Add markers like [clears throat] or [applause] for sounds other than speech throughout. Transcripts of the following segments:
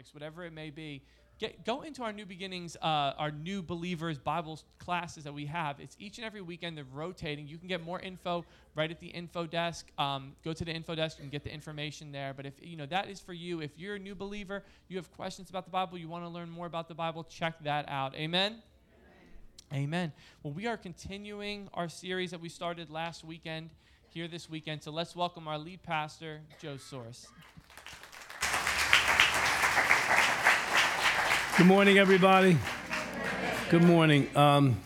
topics, whatever it may be. Get, go into our new beginnings, uh, our new believers Bible classes that we have. It's each and every weekend. They're rotating. You can get more info right at the info desk. Um, go to the info desk and get the information there. But if you know that is for you, if you're a new believer, you have questions about the Bible, you want to learn more about the Bible, check that out. Amen. Amen. Well, we are continuing our series that we started last weekend here this weekend. So let's welcome our lead pastor, Joe Sorce. Good morning, everybody. Good morning. Um,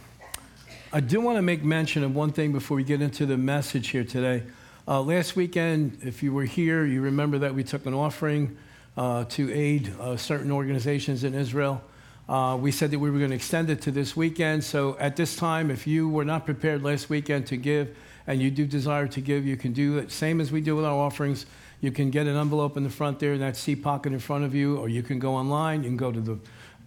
I do want to make mention of one thing before we get into the message here today. Uh, last weekend, if you were here, you remember that we took an offering uh, to aid uh, certain organizations in Israel. Uh, we said that we were going to extend it to this weekend. So at this time, if you were not prepared last weekend to give and you do desire to give, you can do it. Same as we do with our offerings. You can get an envelope in the front there in that seat pocket in front of you, or you can go online. You can go to the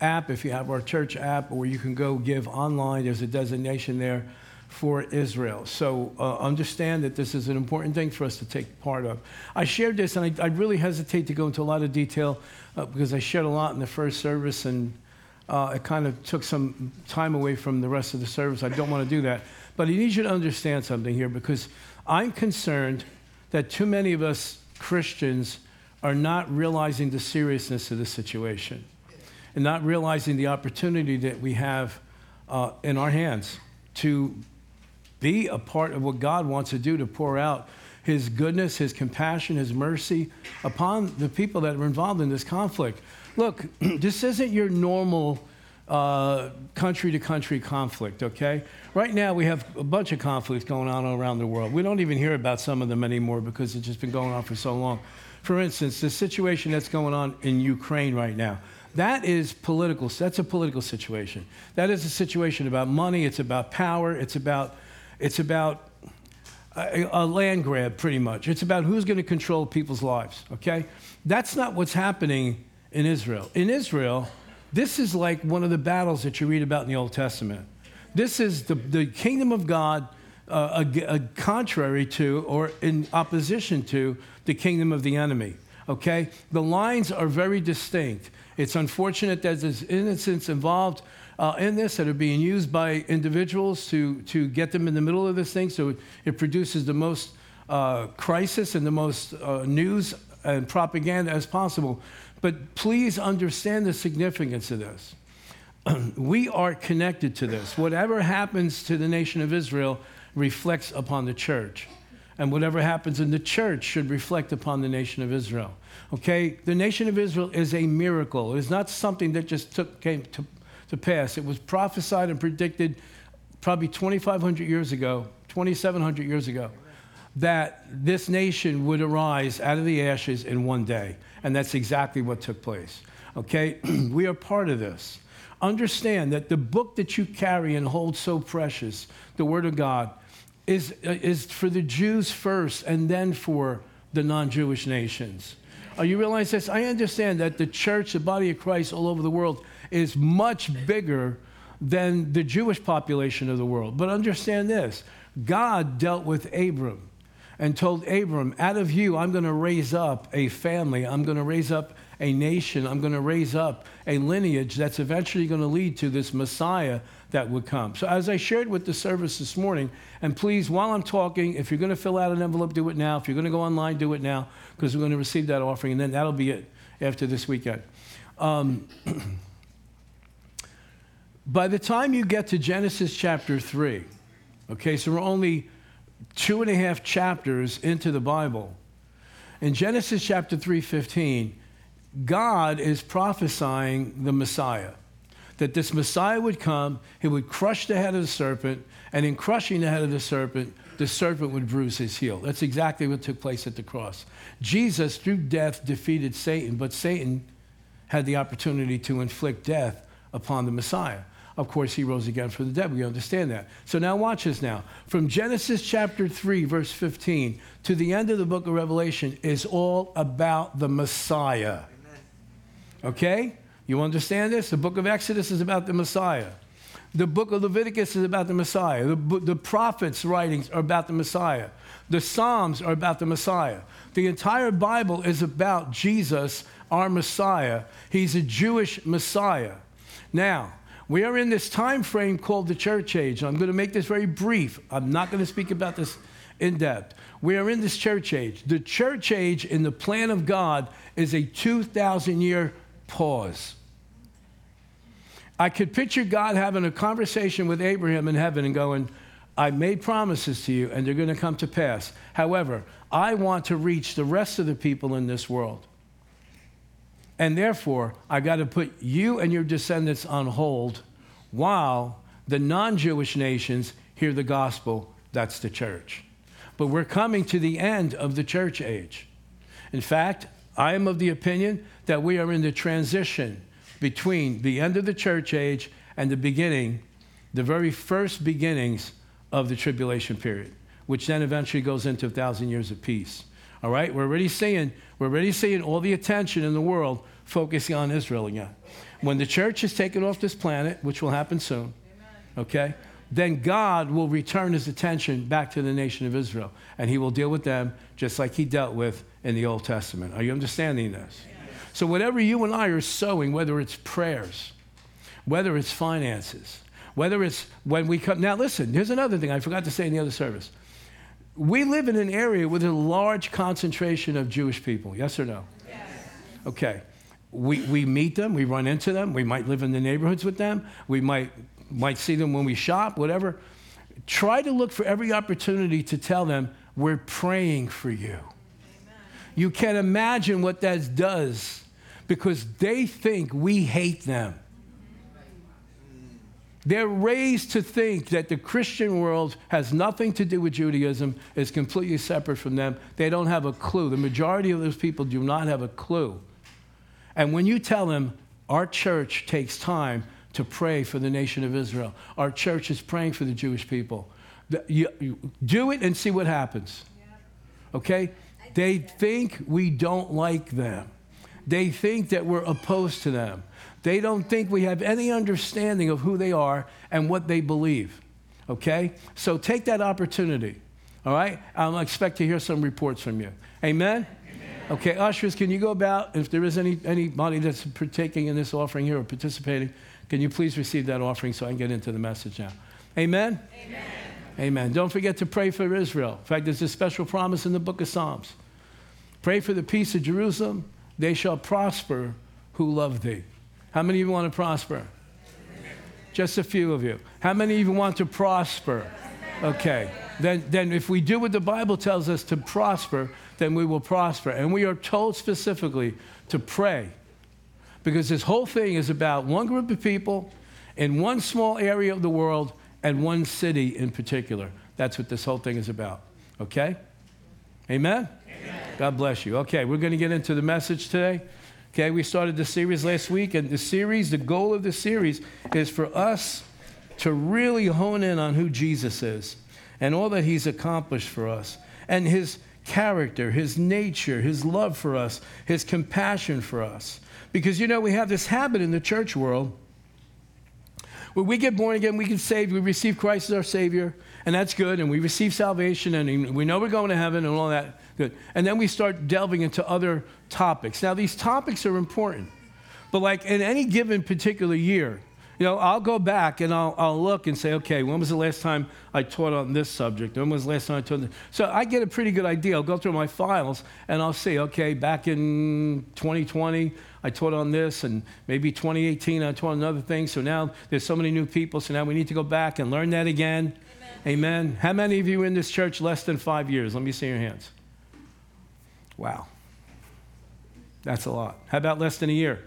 app if you have our church app, or you can go give online. There's a designation there for Israel. So uh, understand that this is an important thing for us to take part of. I shared this, and I, I really hesitate to go into a lot of detail uh, because I shared a lot in the first service, and uh, it kind of took some time away from the rest of the service. I don't want to do that. But I need you to understand something here because I'm concerned that too many of us Christians are not realizing the seriousness of the situation and not realizing the opportunity that we have uh, in our hands to be a part of what God wants to do to pour out His goodness, His compassion, His mercy upon the people that are involved in this conflict. Look, [clears throat] this isn't your normal country to country conflict, okay? Right now, we have a bunch of conflicts going on around the world. We don't even hear about some of them anymore because it's just been going on for so long. For instance, the situation that's going on in Ukraine right now. That is political. That's a political situation. That is a situation about money. It's about power. It's about, it's about a, a land grab, pretty much. It's about who's going to control people's lives. Okay, that's not what's happening in Israel. In Israel, this is like one of the battles that you read about in the Old Testament. This is the, the kingdom of God, uh, a, a contrary to or in opposition to the kingdom of the enemy. Okay, the lines are very distinct. It's unfortunate that there's innocents involved uh, in this that are being used by individuals to, to get them in the middle of this thing. So it, it produces the most uh, crisis and the most uh, news and propaganda as possible. But please understand the significance of this. [clears throat] we are connected to this. Whatever happens to the nation of Israel reflects upon the church. And whatever happens in the church should reflect upon the nation of Israel. Okay? The nation of Israel is a miracle. It is not something that just took, came to, to pass. It was prophesied and predicted probably 2,500 years ago, 2,700 years ago, that this nation would arise out of the ashes in one day. And that's exactly what took place. Okay? [clears throat] we are part of this. Understand that the book that you carry and hold so precious, the Word of God, is, uh, is for the Jews first and then for the non Jewish nations. Uh, you realize this? I understand that the church, the body of Christ all over the world, is much bigger than the Jewish population of the world. But understand this God dealt with Abram and told Abram, Out of you, I'm going to raise up a family, I'm going to raise up a nation, I'm going to raise up a lineage that's eventually going to lead to this Messiah that would come. So, as I shared with the service this morning, and please, while I'm talking, if you're going to fill out an envelope, do it now. If you're going to go online, do it now, because we're going to receive that offering, and then that'll be it after this weekend. Um, [clears throat] by the time you get to Genesis chapter 3, okay, so we're only two and a half chapters into the Bible. In Genesis chapter 3:15, God is prophesying the Messiah. That this Messiah would come, he would crush the head of the serpent, and in crushing the head of the serpent, the serpent would bruise his heel. That's exactly what took place at the cross. Jesus, through death, defeated Satan, but Satan had the opportunity to inflict death upon the Messiah. Of course, he rose again from the dead. We understand that. So now watch this now. From Genesis chapter 3, verse 15, to the end of the book of Revelation is all about the Messiah. Okay? You understand this? The book of Exodus is about the Messiah. The book of Leviticus is about the Messiah. The, the prophets' writings are about the Messiah. The Psalms are about the Messiah. The entire Bible is about Jesus our Messiah. He's a Jewish Messiah. Now, we are in this time frame called the church age. I'm going to make this very brief. I'm not going to speak about this in depth. We are in this church age. The church age in the plan of God is a 2,000 year pause. I could picture God having a conversation with Abraham in heaven and going, I made promises to you and they're going to come to pass. However, I want to reach the rest of the people in this world. And therefore, I got to put you and your descendants on hold while the non Jewish nations hear the gospel. That's the church. But we're coming to the end of the church age. In fact, I am of the opinion that we are in the transition between the end of the church age and the beginning, the very first beginnings of the tribulation period, which then eventually goes into a thousand years of peace. All right, we're already seeing we're already seeing all the attention in the world focusing on Israel again. When the church is taken off this planet, which will happen soon, okay, then God will return his attention back to the nation of Israel, and he will deal with them just like he dealt with in the Old Testament. Are you understanding this? So, whatever you and I are sowing, whether it's prayers, whether it's finances, whether it's when we come. Now, listen, here's another thing I forgot to say in the other service. We live in an area with a large concentration of Jewish people. Yes or no? Yes. Okay. We, we meet them, we run into them, we might live in the neighborhoods with them, we might, might see them when we shop, whatever. Try to look for every opportunity to tell them, we're praying for you. You can't imagine what that does because they think we hate them. They're raised to think that the Christian world has nothing to do with Judaism, is completely separate from them. They don't have a clue. The majority of those people do not have a clue. And when you tell them, our church takes time to pray for the nation of Israel, our church is praying for the Jewish people, you, you do it and see what happens. Okay? They think we don't like them. They think that we're opposed to them. They don't think we have any understanding of who they are and what they believe. Okay? So take that opportunity. All right? I'll expect to hear some reports from you. Amen? Okay, ushers, can you go about, if there is any, anybody that's partaking in this offering here or participating, can you please receive that offering so I can get into the message now? Amen? Amen. Amen. Don't forget to pray for Israel. In fact, there's a special promise in the book of Psalms. Pray for the peace of Jerusalem. They shall prosper who love thee. How many of you want to prosper? Just a few of you. How many of you want to prosper? Okay. Then, then if we do what the Bible tells us to prosper, then we will prosper. And we are told specifically to pray. Because this whole thing is about one group of people in one small area of the world and one city in particular. That's what this whole thing is about. Okay? Amen? Amen. God bless you. Okay, we're going to get into the message today. Okay, we started the series last week, and the series, the goal of the series is for us to really hone in on who Jesus is and all that he's accomplished for us and his character, his nature, his love for us, his compassion for us. Because, you know, we have this habit in the church world where we get born again, we get saved, we receive Christ as our Savior, and that's good, and we receive salvation, and we know we're going to heaven and all that. Good. And then we start delving into other topics. Now, these topics are important, but like in any given particular year, you know, I'll go back and I'll, I'll look and say, okay, when was the last time I taught on this subject? When was the last time I taught this? So I get a pretty good idea. I'll go through my files and I'll see, okay, back in 2020, I taught on this, and maybe 2018, I taught on another thing. So now there's so many new people, so now we need to go back and learn that again. Amen. How many of you in this church less than five years? Let me see your hands. Wow. That's a lot. How about less than a year?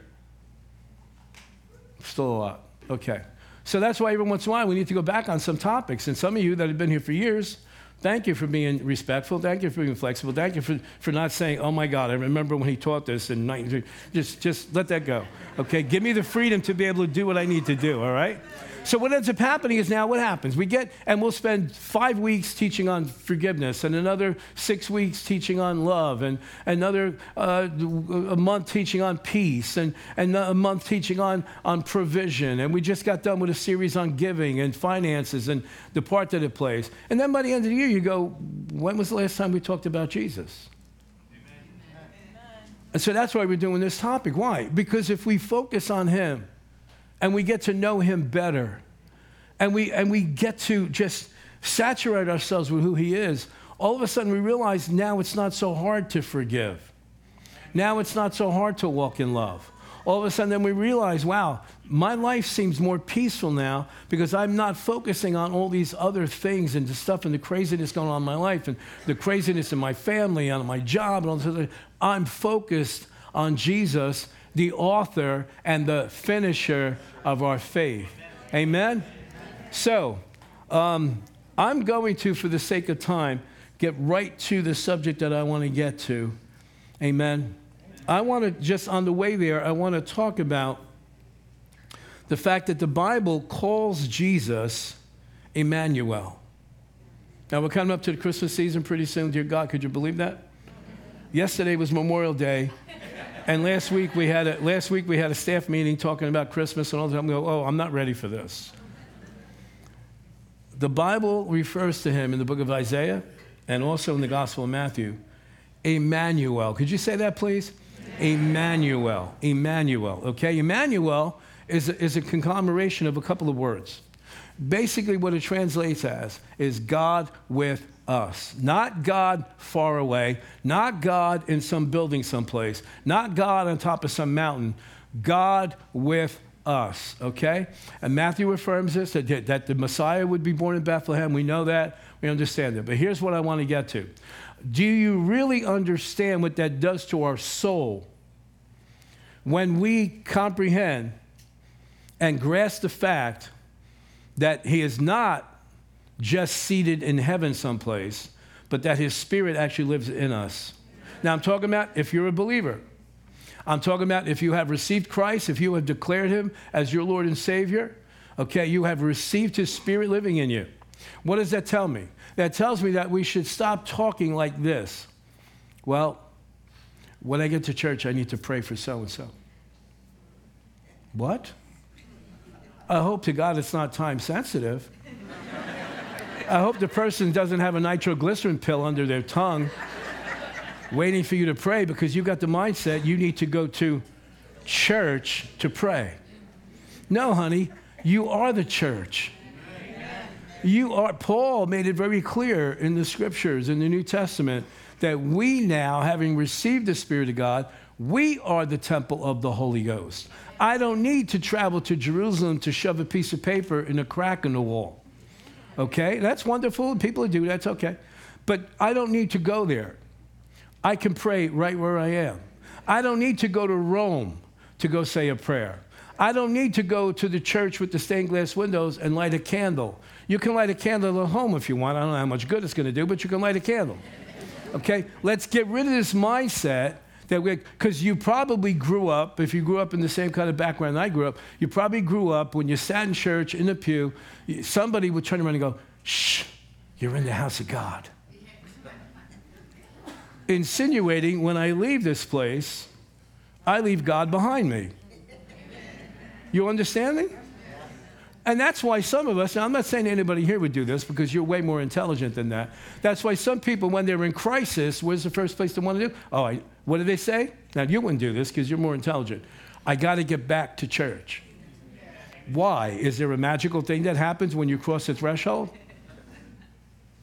Still a lot. Okay. So that's why every once in a while we need to go back on some topics. And some of you that have been here for years, thank you for being respectful. Thank you for being flexible. Thank you for, for not saying, oh my God, I remember when he taught this in 19. Just, just let that go. Okay? Give me the freedom to be able to do what I need to do, all right? So what ends up happening is now what happens? We get, and we'll spend five weeks teaching on forgiveness, and another six weeks teaching on love, and another uh, a month teaching on peace, and, and a month teaching on, on provision. And we just got done with a series on giving and finances and the part that it plays. And then by the end of the year, you go, when was the last time we talked about Jesus? And so that's why we're doing this topic. Why? Because if we focus on Him and we get to know Him better and we, and we get to just saturate ourselves with who He is, all of a sudden we realize now it's not so hard to forgive. Now it's not so hard to walk in love. All of a sudden, then we realize, wow, my life seems more peaceful now because I'm not focusing on all these other things and the stuff and the craziness going on in my life and the craziness in my family and my job and all this other. I'm focused on Jesus, the author and the finisher of our faith. Amen? So, um, I'm going to, for the sake of time, get right to the subject that I want to get to. Amen. I want to just on the way there, I want to talk about the fact that the Bible calls Jesus Emmanuel. Now we're coming up to the Christmas season pretty soon, dear God. Could you believe that? Yesterday was Memorial Day, and last week we had a last week we had a staff meeting talking about Christmas and all the time. Go, oh, I'm not ready for this. The Bible refers to him in the book of Isaiah and also in the Gospel of Matthew, Emmanuel. Could you say that, please? Emmanuel. Emmanuel. Okay, Emmanuel is a, is a conglomeration of a couple of words. Basically, what it translates as is God with us. Not God far away, not God in some building someplace, not God on top of some mountain, God with us, okay? And Matthew affirms this that, that the Messiah would be born in Bethlehem. We know that, we understand that. But here's what I want to get to Do you really understand what that does to our soul when we comprehend and grasp the fact that he is not just seated in heaven someplace, but that his spirit actually lives in us. Now, I'm talking about if you're a believer. I'm talking about if you have received Christ, if you have declared him as your Lord and Savior, okay, you have received his spirit living in you. What does that tell me? That tells me that we should stop talking like this. Well, when I get to church, I need to pray for so and so. What? I hope to God it's not time sensitive. I hope the person doesn't have a nitroglycerin pill under their tongue waiting for you to pray because you've got the mindset you need to go to church to pray. No, honey, you are the church. You are, Paul made it very clear in the scriptures in the New Testament that we now, having received the Spirit of God, we are the temple of the Holy Ghost. I don't need to travel to Jerusalem to shove a piece of paper in a crack in the wall. Okay? That's wonderful. People do that's okay. But I don't need to go there. I can pray right where I am. I don't need to go to Rome to go say a prayer. I don't need to go to the church with the stained glass windows and light a candle. You can light a candle at home if you want. I don't know how much good it's going to do, but you can light a candle. Okay? Let's get rid of this mindset that we, because you probably grew up, if you grew up in the same kind of background I grew up, you probably grew up when you sat in church in the pew, somebody would turn around and go, shh, you're in the house of God. [laughs] Insinuating when I leave this place, I leave God behind me. You understand me? And that's why some of us, and I'm not saying anybody here would do this because you're way more intelligent than that. That's why some people, when they're in crisis, where's the first place they want to do? Oh, I, what do they say? Now, you wouldn't do this because you're more intelligent. I got to get back to church. Why? Is there a magical thing that happens when you cross the threshold?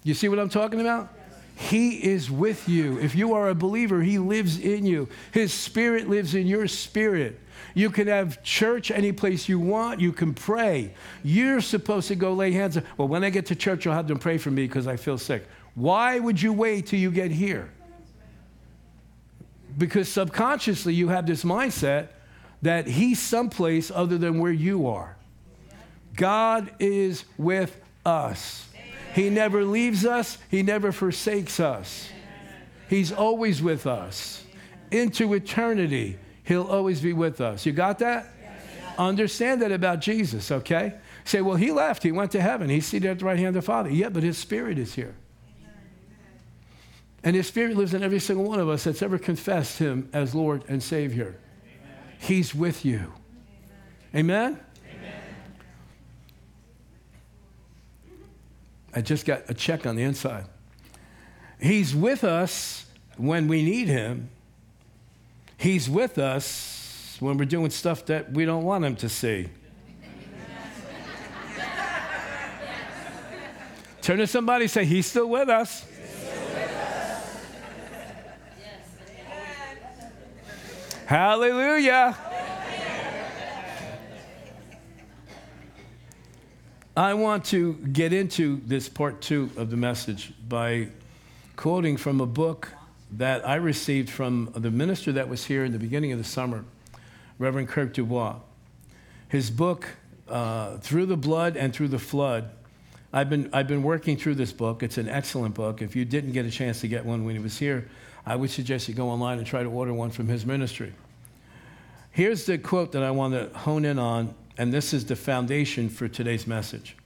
You see what I'm talking about? He is with you. If you are a believer, He lives in you. His Spirit lives in your spirit. You can have church any place you want. You can pray. You're supposed to go lay hands on. Well, when I get to church, I'll have them pray for me because I feel sick. Why would you wait till you get here? Because subconsciously you have this mindset that he's someplace other than where you are. God is with us. He never leaves us, He never forsakes us. He's always with us into eternity. He'll always be with us. You got that? Yes. Understand that about Jesus, okay? Say, well, he left. He went to heaven. He's seated at the right hand of the Father. Yeah, but his spirit is here. And his spirit lives in every single one of us that's ever confessed him as Lord and Savior. Amen. He's with you. Amen? Amen? I just got a check on the inside. He's with us when we need him He's with us when we're doing stuff that we don't want him to see. Turn to somebody and say, He's still with us. Hallelujah. I want to get into this part two of the message by quoting from a book that I received from the minister that was here in the beginning of the summer. Reverend Kirk Dubois. His book, uh, Through the Blood and Through the Flood, I've been, I've been working through this book. It's an excellent book. If you didn't get a chance to get one when he was here, I would suggest you go online and try to order one from his ministry. Here's the quote that I want to hone in on, and this is the foundation for today's message.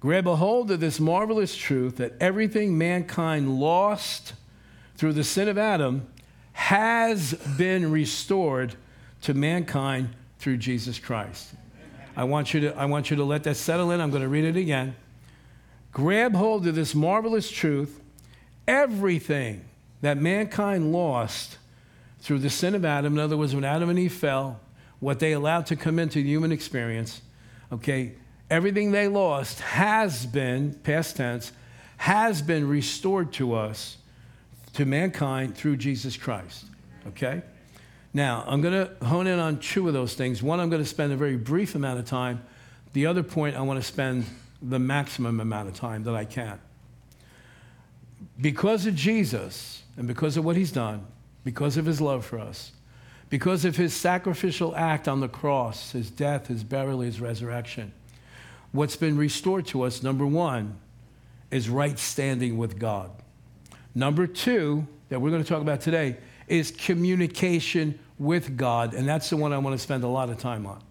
Grab a hold of this marvelous truth that everything mankind lost through the sin of Adam has been restored to mankind through Jesus Christ. I want you to, I want you to let that settle in. I'm going to read it again. Grab hold of this marvelous truth. Everything that mankind lost through the sin of Adam, in other words, when Adam and Eve fell, what they allowed to come into the human experience, okay, everything they lost has been, past tense, has been restored to us, to mankind through Jesus Christ. Okay? Now, I'm going to hone in on two of those things. One, I'm going to spend a very brief amount of time. The other point, I want to spend the maximum amount of time that I can. Because of Jesus and because of what he's done, because of his love for us, because of his sacrificial act on the cross, his death, his burial, his resurrection, what's been restored to us, number one, is right standing with God. Number two, that we're going to talk about today, is communication with God, and that's the one I want to spend a lot of time on.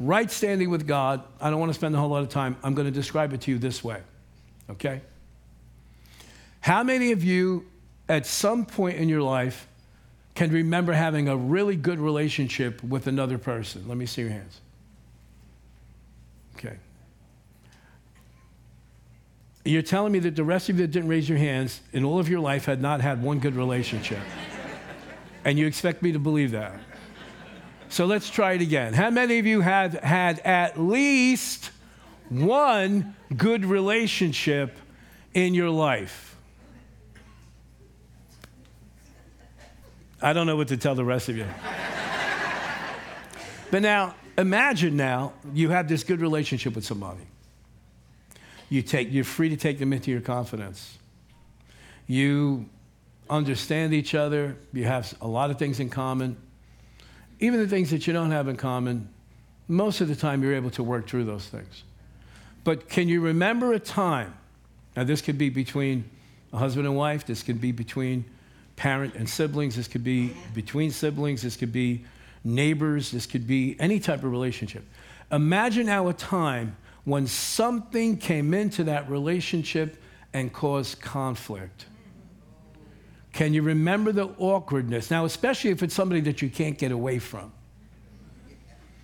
Right standing with God, I don't want to spend a whole lot of time. I'm going to describe it to you this way, okay? How many of you, at some point in your life, can remember having a really good relationship with another person? Let me see your hands. Okay. You're telling me that the rest of you that didn't raise your hands in all of your life had not had one good relationship. And you expect me to believe that? So let's try it again. How many of you have had at least one good relationship in your life? I don't know what to tell the rest of you. but now, imagine now you have this good relationship with somebody. You take, you're free to take them into your confidence. You understand each other, you have a lot of things in common. Even the things that you don't have in common, most of the time you're able to work through those things. But can you remember a time? Now, this could be between a husband and wife, this could be between parent and siblings, this could be between siblings, this could be neighbors, this could be any type of relationship. Imagine now a time when something came into that relationship and caused conflict. Can you remember the awkwardness? Now, especially if it's somebody that you can't get away from.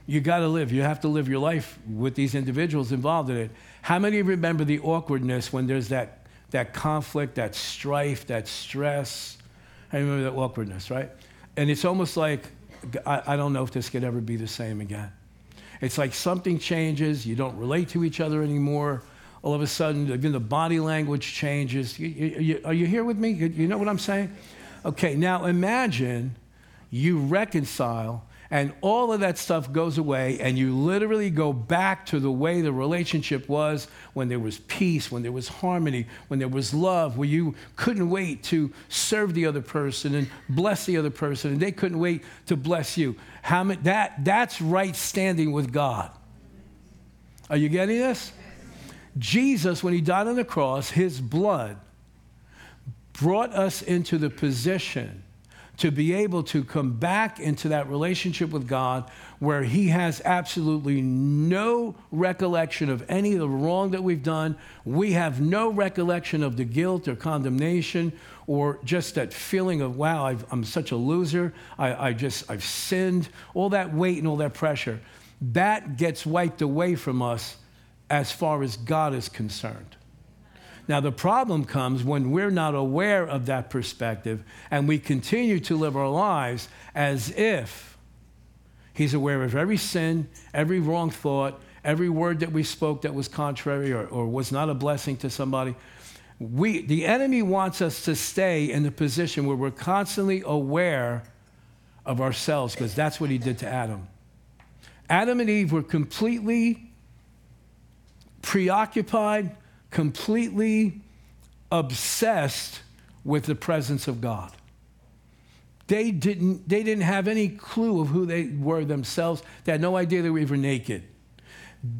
You got to live. You have to live your life with these individuals involved in it. How many remember the awkwardness when there's that, that conflict, that strife, that stress? I remember that awkwardness, right? And it's almost like, I, I don't know if this could ever be the same again. It's like something changes, you don't relate to each other anymore all of a sudden, even the body language changes. You, you, are you here with me? You know what I'm saying? Okay, now imagine you reconcile and all of that stuff goes away and you literally go back to the way the relationship was when there was peace when there was harmony when there was love where you couldn't wait to serve the other person and bless the other person and they couldn't wait to bless you. How that, that's right standing with god. Are you getting this? Jesus, when he died on the cross, his blood brought us into the position to be able to come back into that relationship with God where He has absolutely no recollection of any of the wrong that we've done. We have no recollection of the guilt or condemnation or just that feeling of, wow, i am such a loser. I, I just, I've sinned. All that weight and all that pressure. That gets wiped away from us as far as God is concerned. Now, the problem comes when we're not aware of that perspective and we continue to live our lives as if He's aware of every sin, every wrong thought, every word that we spoke that was contrary or, or was not a blessing to somebody. We, the enemy wants us to stay in the position where we're constantly aware of ourselves because that's what he did to Adam. Adam and Eve were completely preoccupied, completely obsessed with the presence of God. They didn't, they didn't have any clue of who they were themselves. They had no idea they were even naked.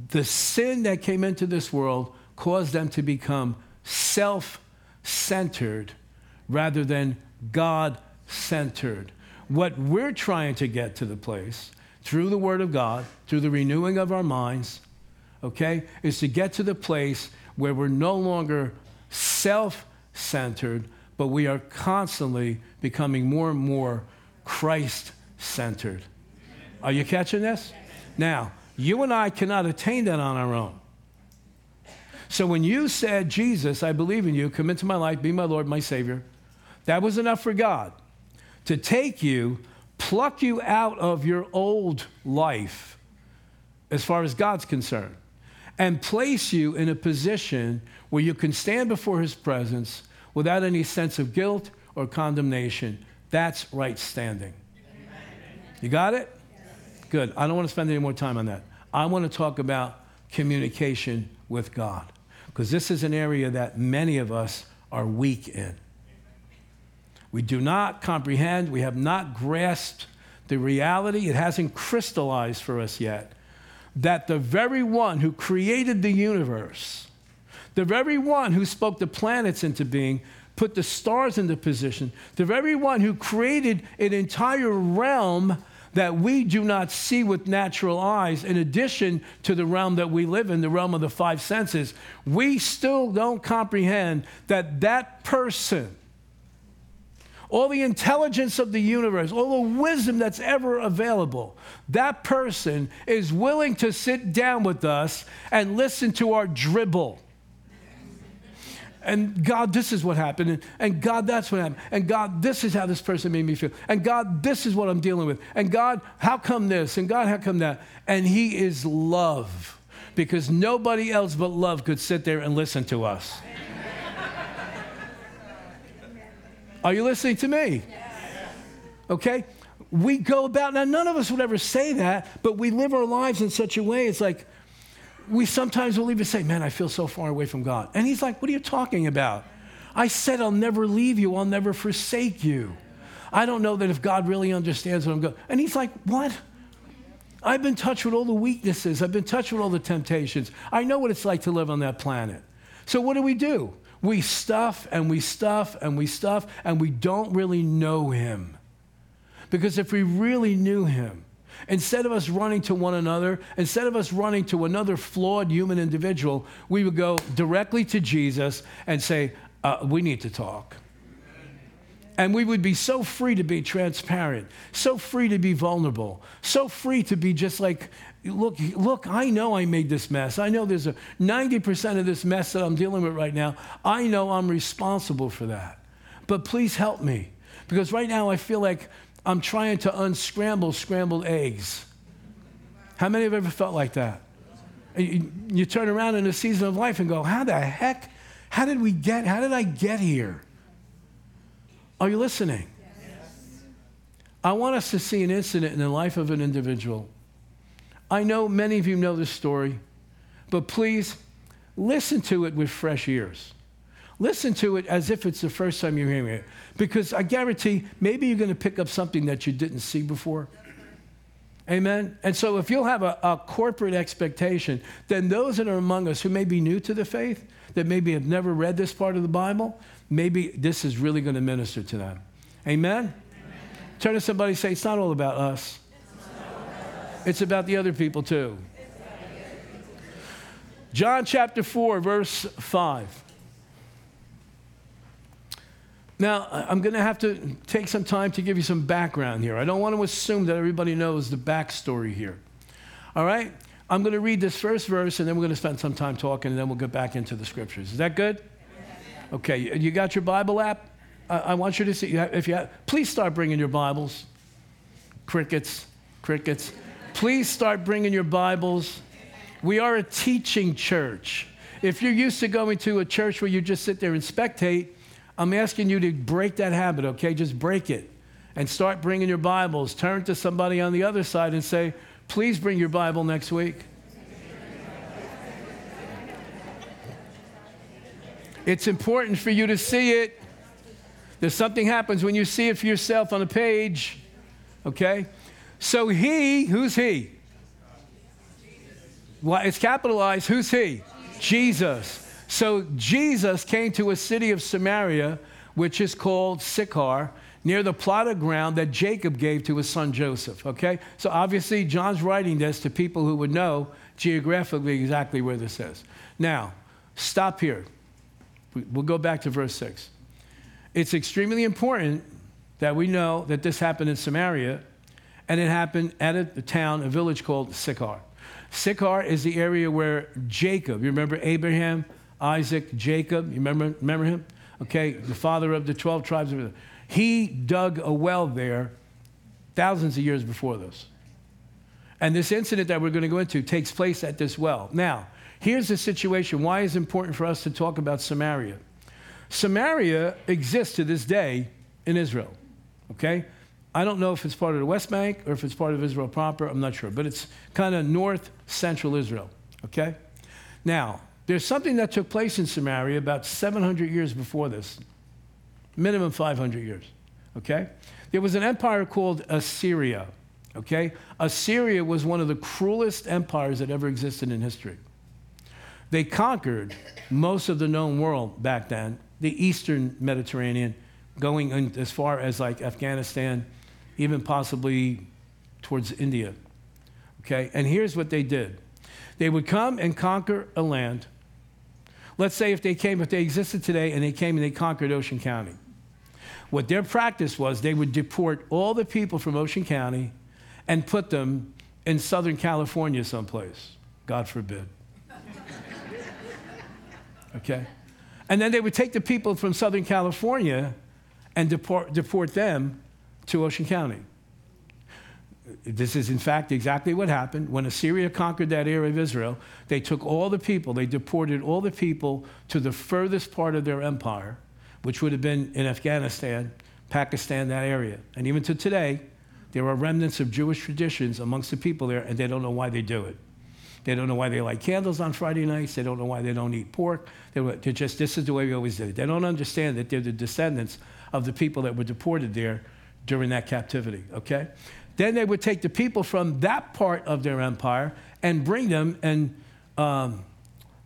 The sin that came into this world caused them to become self centered rather than God centered. What we're trying to get to the place through the Word of God, through the renewing of our minds, okay, is to get to the place where we're no longer self centered, but we are constantly becoming more and more Christ centered. Are you catching this? Now, you and I cannot attain that on our own. So when you said, Jesus, I believe in you, come into my life, be my Lord, my Savior, that was enough for God to take you, pluck you out of your old life, as far as God's concerned, and place you in a position where you can stand before His presence without any sense of guilt or condemnation. That's right standing. You got it? Good. I don't want to spend any more time on that. I want to talk about communication with God because this is an area that many of us are weak in. We do not comprehend, we have not grasped the reality, it hasn't crystallized for us yet, that the very one who created the universe, the very one who spoke the planets into being, put the stars into position, the very one who created an entire realm that we do not see with natural eyes, in addition to the realm that we live in, the realm of the five senses, we still don't comprehend that that person, all the intelligence of the universe, all the wisdom that's ever available, that person is willing to sit down with us and listen to our dribble and God, this is what happened. And, God, that's what happened. And God, this is how this person made me feel. And God, this is what I'm dealing with. And God, how come this? And God, how come that? And He is love because nobody else but love could sit there and listen to us. Are you listening to me? Okay? We go about, now none of us would ever say that, but we live our lives in such a way, it's like, we sometimes will even say, Man, I feel so far away from God. And he's like, What are you talking about? I said, I'll never leave you, I'll never forsake you. I don't know that if God really understands what I'm going. And he's like, What? I've been touched with all the weaknesses. I've been touched with all the temptations. I know what it's like to live on that planet. So what do we do? We stuff and we stuff and we stuff and we don't really know him. Because if we really knew him, Instead of us running to one another, instead of us running to another flawed human individual, we would go directly to Jesus and say, uh, We need to talk. And we would be so free to be transparent, so free to be vulnerable, so free to be just like, look, look, I know I made this mess. I know there's a 90% of this mess that I'm dealing with right now. I know I'm responsible for that. But please help me. Because right now I feel like I'm trying to unscramble scrambled eggs. How many have ever felt like that? You, you, turn around in a season of life and go, How the heck? How did we get? How did I get here? Are you listening? Yes. I want us to see an incident in the life of an individual. I know many of you know this story, but please listen to it with fresh ears. Listen to it as if it's the first time you're hearing it. Because I guarantee maybe you're going to pick up something that you didn't see before. Amen. And so, if you'll have a, a, corporate expectation, then those that are among us who may be new to the faith, that maybe have never read this part of the Bible, maybe this is really going to minister to them. Amen. Amen. Turn to somebody and say, It's not all about us, about, us. It's about the other people too. John chapter 4, verse 5. Now, I'm going to have to take some time to give you some background here. I don't want to assume that everybody knows the backstory here. All right? I'm going to read this first verse and then we're going to spend some time talking and then we'll get back into the scriptures. Is that good? Okay, you got your Bible app? I, want you to see, if you have, please start bringing your Bibles. Crickets, crickets. Please start bringing your Bibles. We are a teaching church. If you're used to going to a church where you just sit there and spectate, I'm asking you to break that habit, okay? Just break it and start bringing your Bibles. Turn to somebody on the other side and say, please bring your Bible next week. It's important for you to see it. There's something happens when you see it for yourself on a page. Okay? So he, who's he? Well, it's capitalized. Who's he? Jesus. So Jesus came to a city of Samaria, which is called Sychar, near the plot of ground that Jacob gave to his son Joseph. Okay? So obviously, John's writing this to people who would know geographically exactly where this is. Now, stop here. We'll go back to verse 6. It's extremely important that we know that this happened in Samaria and it happened at a, town, a village called Sychar. Sychar is the area where Jacob, you remember Abraham, Isaac, Jacob, you remember, remember him? Okay, the father of the 12 tribes. of Israel. He dug a well there thousands of years before this. And this incident that we're going to go into takes place at this well. Now, here's the situation. Why is it important for us to talk about Samaria? Samaria exists to this day in Israel. Okay? I don't know if it's part of the West Bank or if it's part of Israel proper. I'm not sure. But it's kind of north central Israel. Okay? Now, there's something that took place in Samaria about 700 years before this, minimum 500 years. Okay? There was an empire called Assyria. Okay? Assyria was one of the cruelest empires that ever existed in history. They conquered most of the known world back then, the eastern Mediterranean, going as far as like Afghanistan, even possibly towards India. Okay? And here's what they did they would come and conquer a land. Let's say if they came, if they existed today and they came and they conquered Ocean County. What their practice was, they would deport all the people from Ocean County and put them in Southern California someplace. God forbid. [laughs] Okay? And then they would take the people from Southern California and deport, deport them to Ocean County. This is, in fact, exactly what happened. When Assyria conquered that area of Israel, they took all the people, they deported all the people to the furthest part of their empire, which would have been in Afghanistan, Pakistan, that area. And even to today, there are remnants of Jewish traditions amongst the people there, and they don't know why they do it. They don't know why they light candles on Friday nights. They don't know why they don't eat pork. They're just, this is the way we always did it. They don't understand that they're the descendants of the people that were deported there during that captivity, okay? Then they would take the people from that part of their empire and bring them and um,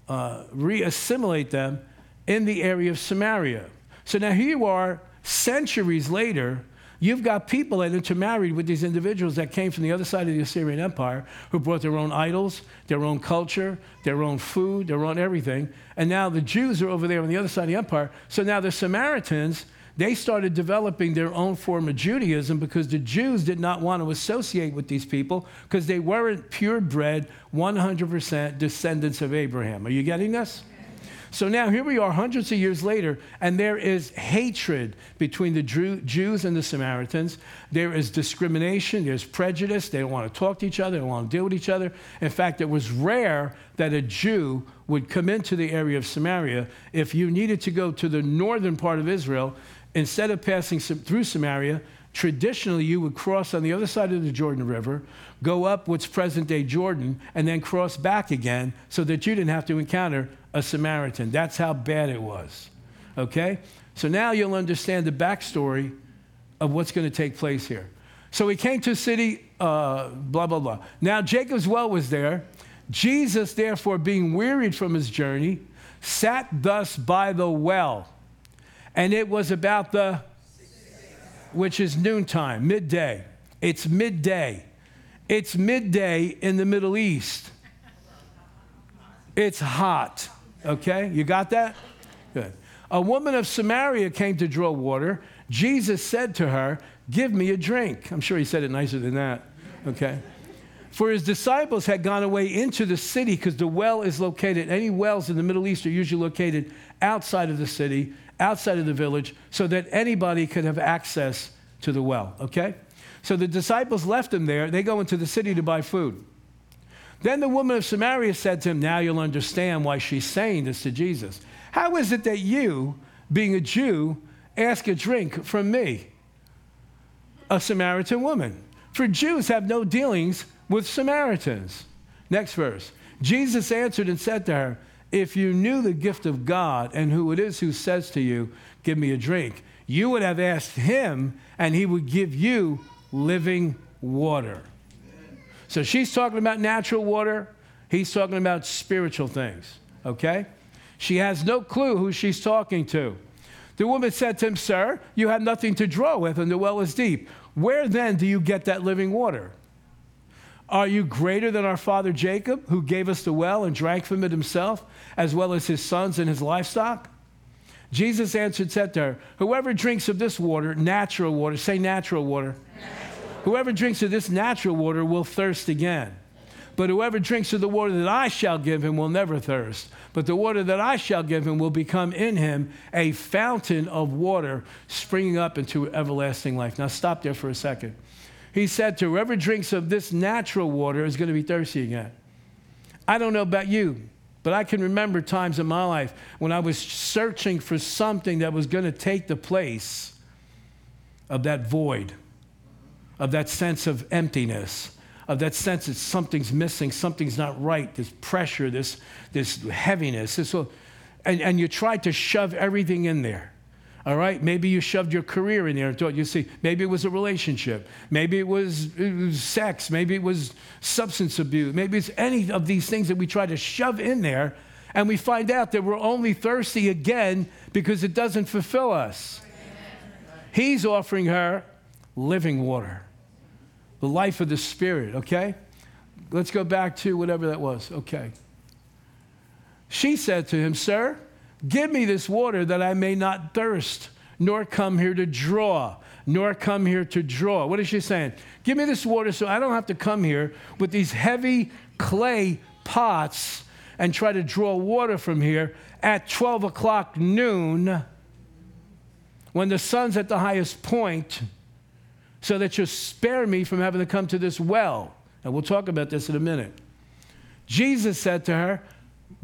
uh, re-assimilate them in the area of Samaria. So now here you are, centuries later, You've got people that intermarried with these individuals that came from the other side of the Assyrian Empire who brought their own idols, their own culture, their own food, their own everything. And now the Jews are over there on the other side of the empire. So now the Samaritans, they started developing their own form of Judaism because the Jews did not want to associate with these people because they weren't purebred, 100% descendants of Abraham. Are you getting this? So now here we are hundreds of years later, and there is hatred between the Jews and the Samaritans. There is discrimination, there's prejudice. They don't want to talk to each other, they don't want to deal with each other. In fact, it was rare that a Jew would come into the area of Samaria. If you needed to go to the northern part of Israel, instead of passing through Samaria, traditionally you would cross on the other side of the Jordan River, go up what's present day Jordan, and then cross back again so that you didn't have to encounter a Samaritan. That's how bad it was. Okay? So now you'll understand the backstory of what's going to take place here. So he came to a city, uh, blah, blah, blah. Now Jacob's well was there. Jesus, therefore, being wearied from his journey, sat thus by the well. And it was about the, which is noontime, midday. It's midday. It's midday in the Middle East. It's hot. Okay, you got that? Good. A woman of Samaria came to draw water. Jesus said to her, Give me a drink. I'm sure he said it nicer than that. Okay. For his disciples had gone away into the city because the well is located, any wells in the Middle East are usually located outside of the city, outside of the village, so that anybody could have access to the well, okay? So the disciples left him there. They go into the city to buy food. Then the woman of Samaria said to him, Now you'll understand why she's saying this to Jesus. How is it that you, being a Jew, ask a drink from me, a Samaritan woman? For Jews have no dealings with Samaritans. Next verse. Jesus answered and said to her, If you knew the gift of God and who it is who says to you, Give me a drink, you would have asked him, and he would give you living water. So she's talking about natural water, he's talking about spiritual things, okay? She has no clue who she's talking to. The woman said to him, Sir, you have nothing to draw with, and the well is deep. Where then do you get that living water? Are you greater than our father Jacob, who gave us the well and drank from it himself, as well as his sons and his livestock? Jesus answered, said to her, Whoever drinks of this water, natural water, say natural water, natural. whoever drinks of this natural water will thirst again. But whoever drinks of the water that I shall give him will never thirst. But the water that I shall give him will become in him a fountain of water springing up into everlasting life. Now, stop there for a second. He said to whoever drinks of this natural water is going to be thirsty again. I don't know about you, but I can remember times in my life when I was searching for something that was going to take the place of that void, of that sense of emptiness of that sense that something's missing, something's not right, this pressure, this, this heaviness. This, and, and you tried to shove everything in there. All right? Maybe you shoved your career in there and thought, you see, maybe it was a relationship. Maybe it was, it was sex. Maybe it was substance abuse. Maybe it's any of these things that we try to shove in there. And we find out that we're only thirsty again because it doesn't fulfill us. He's offering her living water the life of the Spirit, okay? Let's go back to whatever that was, okay. She said to him, Sir, give me this water that I may not thirst, nor come here to draw, nor come here to draw. What is she saying? Give me this water so I don't have to come here with these heavy clay pots and try to draw water from here at 12 o'clock noon when the sun's at the highest point so that you'll spare me from having to come to this well. And we'll talk about this in a minute. Jesus said to her,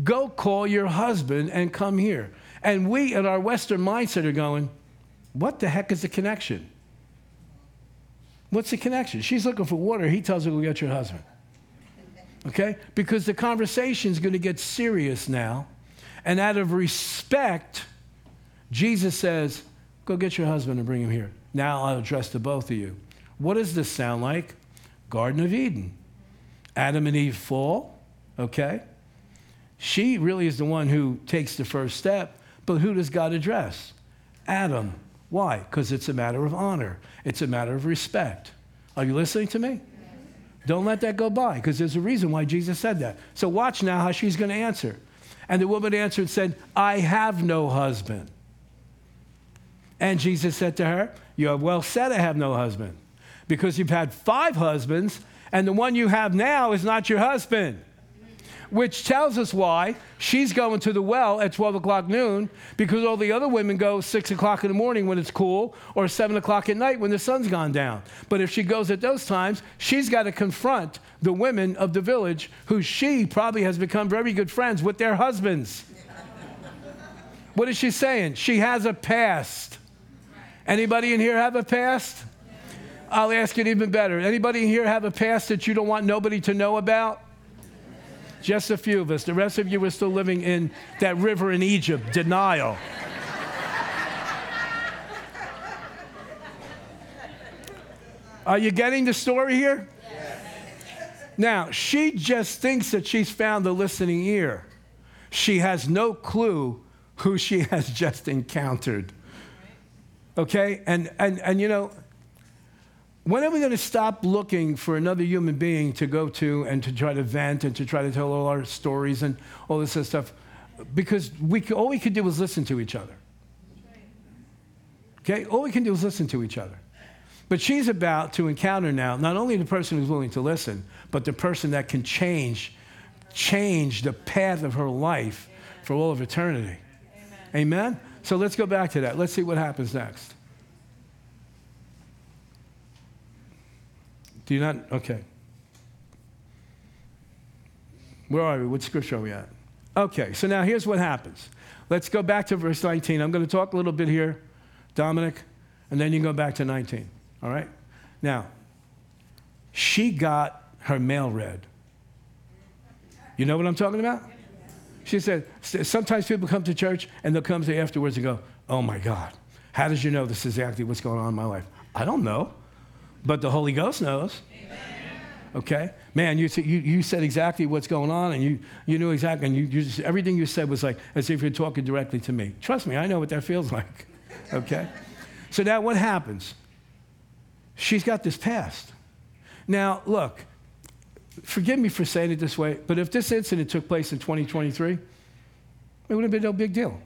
Go call your husband and come here. And we, in our Western mindset, are going, What the heck is the connection? What's the connection? She's looking for water. He tells her, Go get your husband. Okay? Because the conversation is going to get serious now. And out of respect, Jesus says, Go get your husband and bring him here. Now I'll address to both of you. What does this sound like? Garden of Eden. Adam and Eve fall, okay? She really is the one who takes the first step, but who does God address? Adam. Why? Because it's a matter of honor, it's a matter of respect. Are you listening to me? Don't let that go by, because there's a reason why Jesus said that. So watch now how she's going to answer. And the woman answered and said, I have no husband. And Jesus said to her, you have well said, I have no husband. Because you've had five husbands, and the one you have now is not your husband. Which tells us why she's going to the well at 12 o'clock noon because all the other women go 6 o'clock in the morning when it's cool or 7 o'clock at night when the sun's gone down. But if she goes at those times, she's got to confront the women of the village who she probably has become very good friends with their husbands. what is she saying? She has a past. Anybody in here have a past? I'll ask it even better. Anybody in here have a past that you don't want nobody to know about? Just a few of us. The rest of you are still living in that river in Egypt, denial. Are you getting the story here? Now, she just thinks that she's found the listening ear. She has no clue who she [laughs] has just encountered. Okay? And, and, and you know, when are we going to stop looking for another human being to go to and to try to vent and to try to tell all our stories and all this other stuff? Because we, all we could do was listen to each other. Okay? All we can do is listen to each other. But she's about to encounter now not only the person who's willing to listen, but the person that can change, change the path of her life for all of eternity. Amen. Amen? So let's go back to that. Let's see what happens next. Do you not? Okay. Where are we? What scripture are we at? Okay, so now here's what happens. Let's go back to verse 19. I'm going to talk a little bit here, Dominic, and then you can go back to 19. All right? Now, she got her mail read. You know what I'm talking about? She said, sometimes people come to church and they'll come to afterwards and go, Oh my God, how did you know this is exactly what's going on in my life? I don't know, but the Holy Ghost knows. Okay? Man, you, you, you said exactly what's going on and you, you knew exactly, and you, you just, everything you said was like as if you're talking directly to me. Trust me, I know what that feels [laughs] like. Okay? So now what happens? She's got this past. Now, look, forgive me for saying it this way, but if this incident took place in 2023, it would have been no big deal.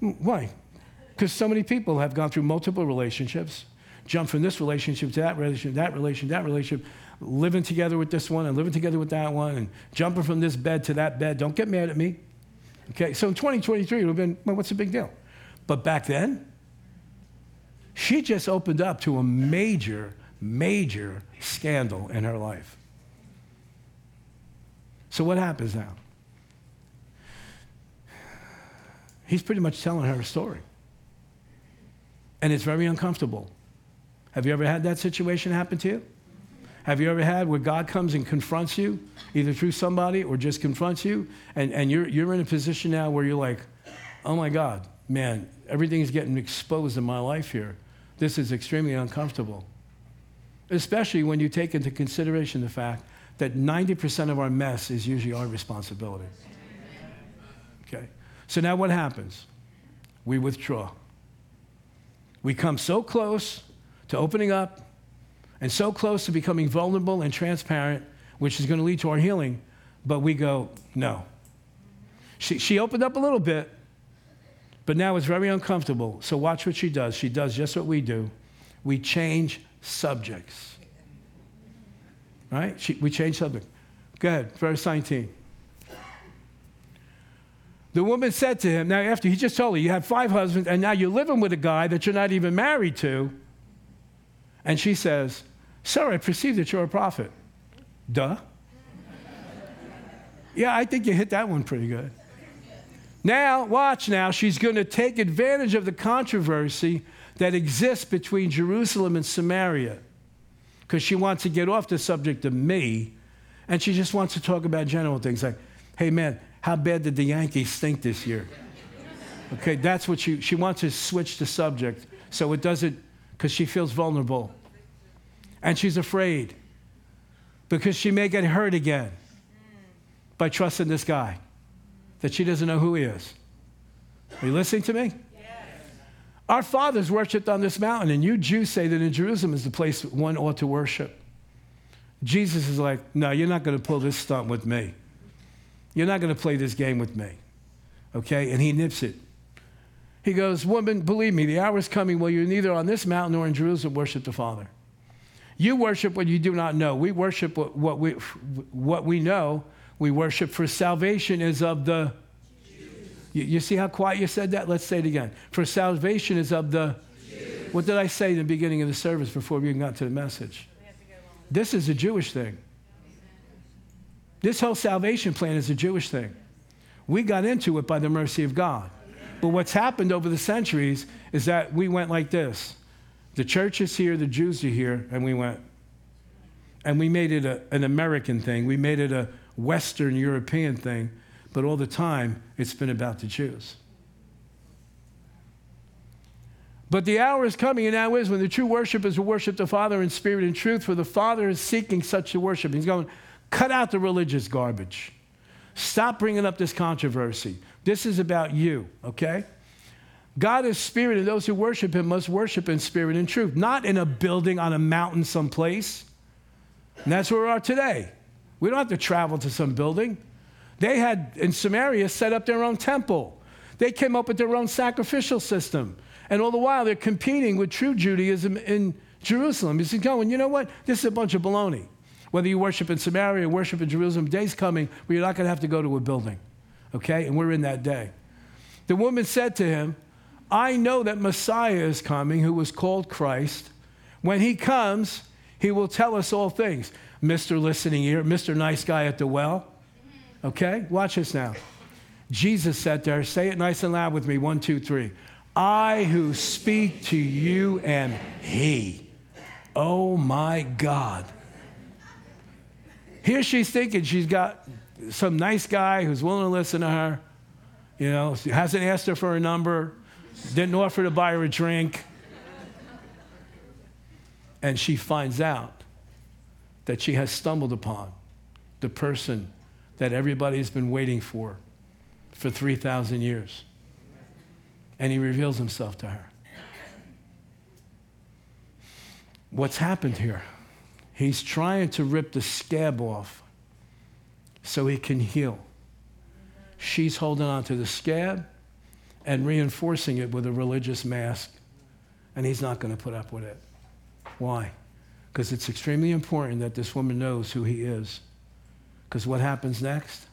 Why? Because so many people have gone through multiple relationships, jumped from this relationship to that relationship, that relationship, that relationship, living together with this one and living together with that one, and jumping from this bed to that bed. Don't get mad at me. Okay, so in 2023, it would have been, well, what's the big deal? But back then, she just opened up to a major, major scandal in her life. So what happens now? He's pretty much telling her a story. And it's very uncomfortable. Have you ever had that situation happen to you? Have you ever had where God comes and confronts you, either through somebody or just confronts you, and, and you're, you're in a position now where you're like, oh my God, man, everything's getting exposed in my life here. This is extremely uncomfortable. Especially when you take into consideration the fact that 90% of our mess is usually our responsibility. Okay? So now what happens? We withdraw. We come so close to opening up and so close to becoming vulnerable and transparent, which is going to lead to our healing, but we go, no. She, she opened up a little bit, but now it's very uncomfortable. So watch what she does. She does just what we do. We change subjects. Right? She, we change subject. Go ahead, verse 19. The woman said to him, now after he just told her, you had five husbands, and now you're living with a guy that you're not even married to. And she says, Sir, I perceive that you're a prophet. Duh. yeah, I think you hit that one pretty good. Now, watch now, she's going to take advantage of the controversy that exists between Jerusalem and Samaria because she wants to get off the subject of me and she just wants to talk about general things like, hey man, how bad did the Yankees stink this year? Okay, that's what she, she wants to switch the subject so it doesn't, because she feels vulnerable. And she's afraid because she may get hurt again by trusting this guy that she doesn't know who he is. Are you listening to me? Yes. Our fathers worshiped on this mountain, and you Jews say that in Jerusalem is the place one ought to worship. Jesus is like, no, you're not going to pull this stunt with me. You're not going to play this game with me. Okay? And he nips it. He goes, Woman, believe me, the hour is coming where you're neither on this mountain nor in Jerusalem worship the Father. You worship what you do not know. We worship what, what, we, what we know. We worship for salvation is of the. You, you, see how quiet you said that? Let's say it again. For salvation is of the. Jews. What did I say in the beginning of the service before we even got to the message? This is a Jewish thing. This whole salvation plan is a Jewish thing. We got into it by the mercy of God. But what's happened over the centuries is that we went like this the church is here, the Jews are here, and we went. And we made it a, an American thing. We made it a Western European thing. But all the time, it's been about the Jews. But the hour is coming, and now is when the true worshipers will worship the Father in spirit and truth, for the Father is seeking such to worship. He's going, cut out the religious garbage. Stop bringing up this controversy. This is about you, okay? God is spirit, and those who worship him must worship in spirit and truth, not in a building on a mountain someplace. And that's where we are today. We don't have to travel to some building. They had in Samaria set up their own temple. They came up with their own sacrificial system. And all the while, they're competing with true Judaism in Jerusalem. He's going, you know what? This is a bunch of baloney. Whether you worship in Samaria or worship in Jerusalem, day's coming where you're not going to have to go to a building. Okay? And we're in that day. The woman said to him, I know that Messiah is coming, who was called Christ. When he comes, he will tell us all things. Mr. Listening Ear, Mr. Nice Guy at the well. Okay? Watch this now. Jesus said to her, Say it nice and loud with me. One, two, three. I who speak to you am he. Oh my God. Here she's thinking she's got some nice guy who's willing to listen to her. You know, hasn't asked her for a number, didn't offer to buy her a drink. And she finds out that she has stumbled upon the person that everybody's been waiting for for 3,000 years. And he reveals himself to her. What's happened here? He's trying to rip the scab off so he can heal. She's holding on to the scab and reinforcing it with a religious mask, and he's not going to put up with it. Why? Because it's extremely important that this woman knows who he is. Because what happens next?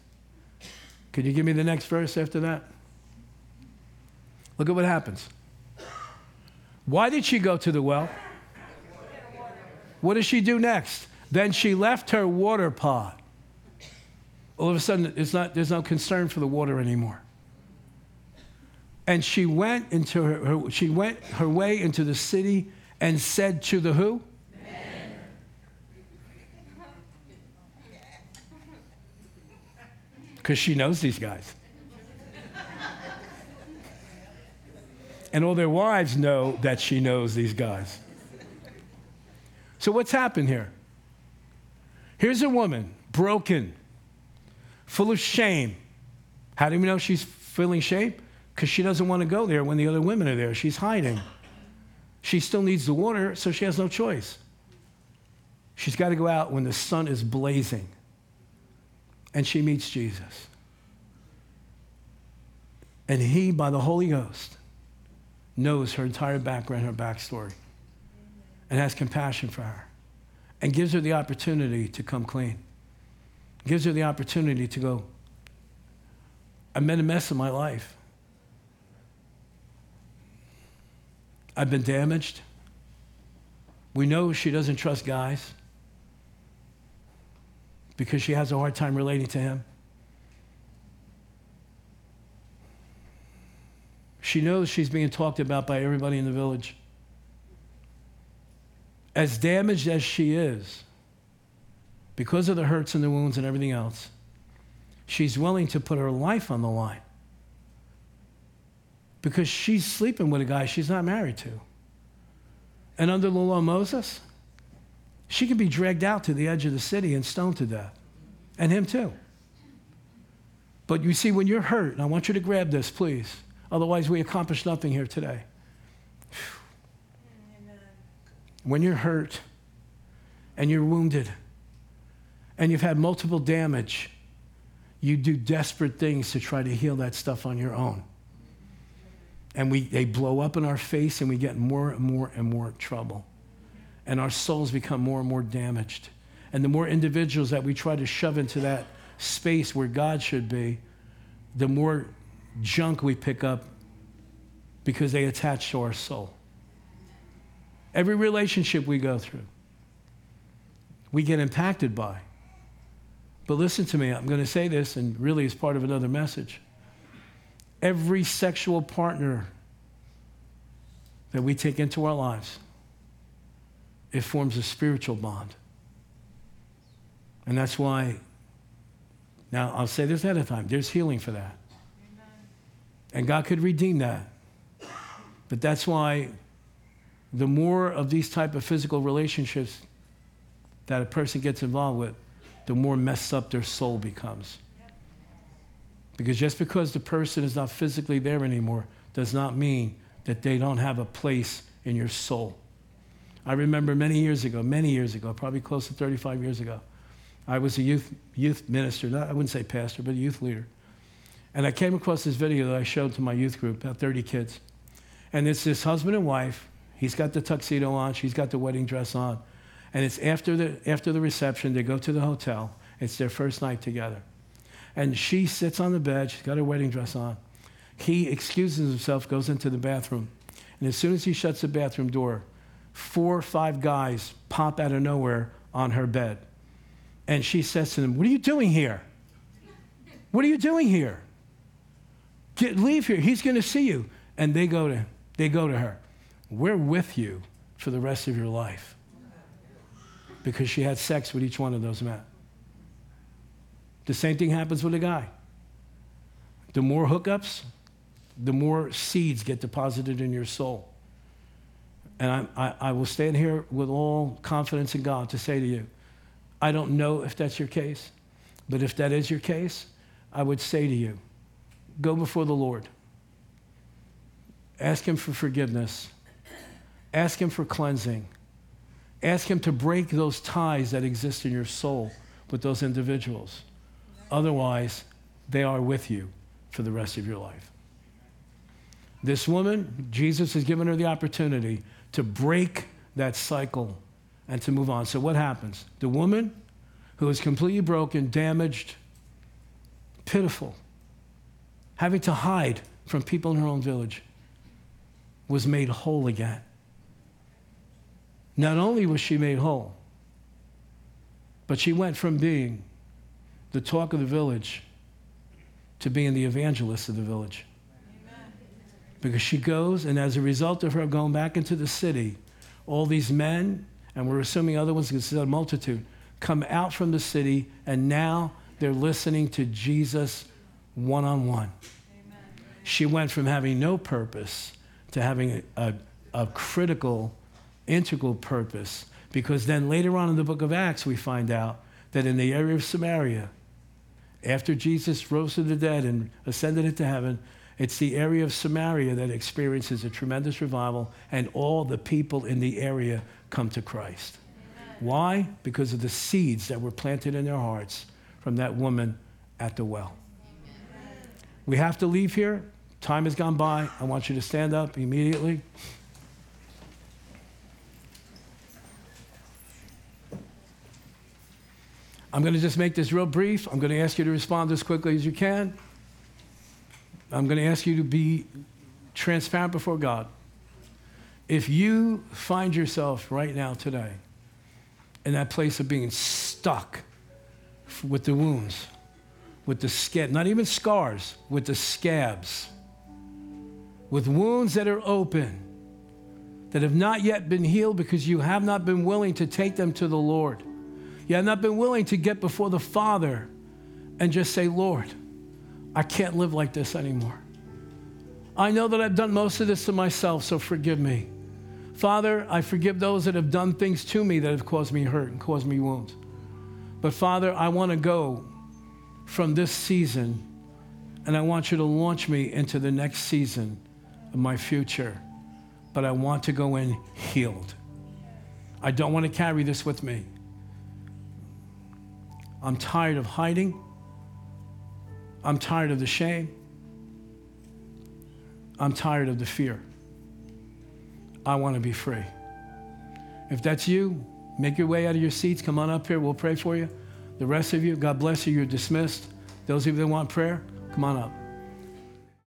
Could you give me the next verse after that? Look at what happens. Why did she go to the well? What does she do next? Then she left her water pot. All of a sudden, it's not, there's no concern for the water anymore. And she went into her, her she went her way into the city and said to the who? [laughs] Because she knows these guys. and all their wives know that she knows these guys. So, what's happened here? Here's a woman, broken, full of shame. How do we know she's feeling shame? Because she doesn't want to go there when the other women are there. She's hiding. She still needs the water, so she has no choice. She's got to go out when the sun is blazing. And she meets Jesus. And he, by the Holy Ghost, knows her entire background, her backstory and has compassion for her and gives her the opportunity to come clean. Gives her the opportunity to go, I've made a mess of my life. I've been damaged. We know she doesn't trust guys because she has a hard time relating to him. She knows she's being talked about by everybody in the village as damaged as she is, because of the hurts and the wounds and everything else, she's willing to put her life on the line because she's sleeping with a guy she's not married to. And under the law of Moses, she can be dragged out to the edge of the city and stoned to death, and him too. But you see, when you're hurt, and I want you to grab this, please, otherwise, we accomplish nothing here today. when you're hurt and you're wounded and you've had multiple damage, you do desperate things to try to heal that stuff on your own. And we, they blow up in our face and we get more and more and more trouble. And our souls become more and more damaged. And the more individuals that we try to shove into that space where God should be, the more junk we pick up because they attach to our soul. Every relationship we go through, we get impacted by. But listen to me, I'm going to say this, and really it's part of another message. Every sexual partner that we take into our lives, it forms a spiritual bond. And that's why, now I'll say this ahead of time there's healing for that. Amen. And God could redeem that. But that's why the more of these type of physical relationships that a person gets involved with, the more messed up their soul becomes. Because just because the person is not physically there anymore does not mean that they don't have a place in your soul. I remember many years ago, many years ago, probably close to 35 years ago, I was a youth, youth minister, not, I wouldn't say pastor, but a youth leader. And I came across this video that I showed to my youth group, about 30 kids. And it's this husband and wife. He's got the tuxedo on, she's got the wedding dress on. And it's after the, after the reception, they go to the hotel. It's their first night together. And she sits on the bed, she's got her wedding dress on. He excuses himself, goes into the bathroom. And as soon as he shuts the bathroom door, four or five guys pop out of nowhere on her bed. And she says to them, What are you doing here? What are you doing here? Get, leave here. He's going to see you. And they go to, they go to her. We're with you for the rest of your life. Because she had sex with each one of those men. The same thing happens with a guy. The more hookups, the more seeds get deposited in your soul. And I, I, I will stand here with all confidence in God to say to you, I don't know if that's your case, but if that is your case, I would say to you, go before the Lord. Ask Him for forgiveness. Ask Him for cleansing. Ask Him to break those ties that exist in your soul with those individuals. Otherwise, they are with you for the rest of your life. This woman, Jesus has given her the opportunity to break that cycle and to move on. So, what happens? The woman who is completely broken, damaged, pitiful, having to hide from people in her own village, was made whole again. Not only was she made whole, but she went from being the talk of the village to being the evangelist of the village. Because she goes, and as a result of her going back into the city, all these men, and we're assuming other ones because it's a multitude, come out from the city, and now they're listening to Jesus one on one. She went from having no purpose to having a, a, a critical, integral purpose. Because then later on in the book of Acts, we find out that in the area of Samaria, after Jesus rose from the dead and ascended into heaven, it's the area of Samaria that experiences a tremendous revival, and all the people in the area come to Christ. Amen. Why? Because of the seeds that were planted in their hearts from that woman at the well. Amen. We have to leave here. Time has gone by. I want you to stand up immediately. I'm going to just make this real brief. I'm going to ask you to respond as quickly as you can. I'm going to ask you to be transparent before God. If you find yourself right now today in that place of being stuck with the wounds, with the scab, not even scars, with the scabs, with wounds that are open, that have not yet been healed because you have not been willing to take them to the Lord you have not been willing to get before the Father and just say, Lord, I can't live like this anymore. I know that I've done most of this to myself, so forgive me. Father, I forgive those that have done things to me that have caused me hurt and caused me wounds. But Father, I want to go from this season and I want you to launch me into the next season of my future. But I want to go in healed. I don't want to carry this with me. I'm tired of hiding. I'm tired of the shame. I'm tired of the fear. I want to be free. If that's you, make your way out of your seats. Come on up here. We'll pray for you. The rest of you, God bless you. You're dismissed. Those of you that want prayer, come on up.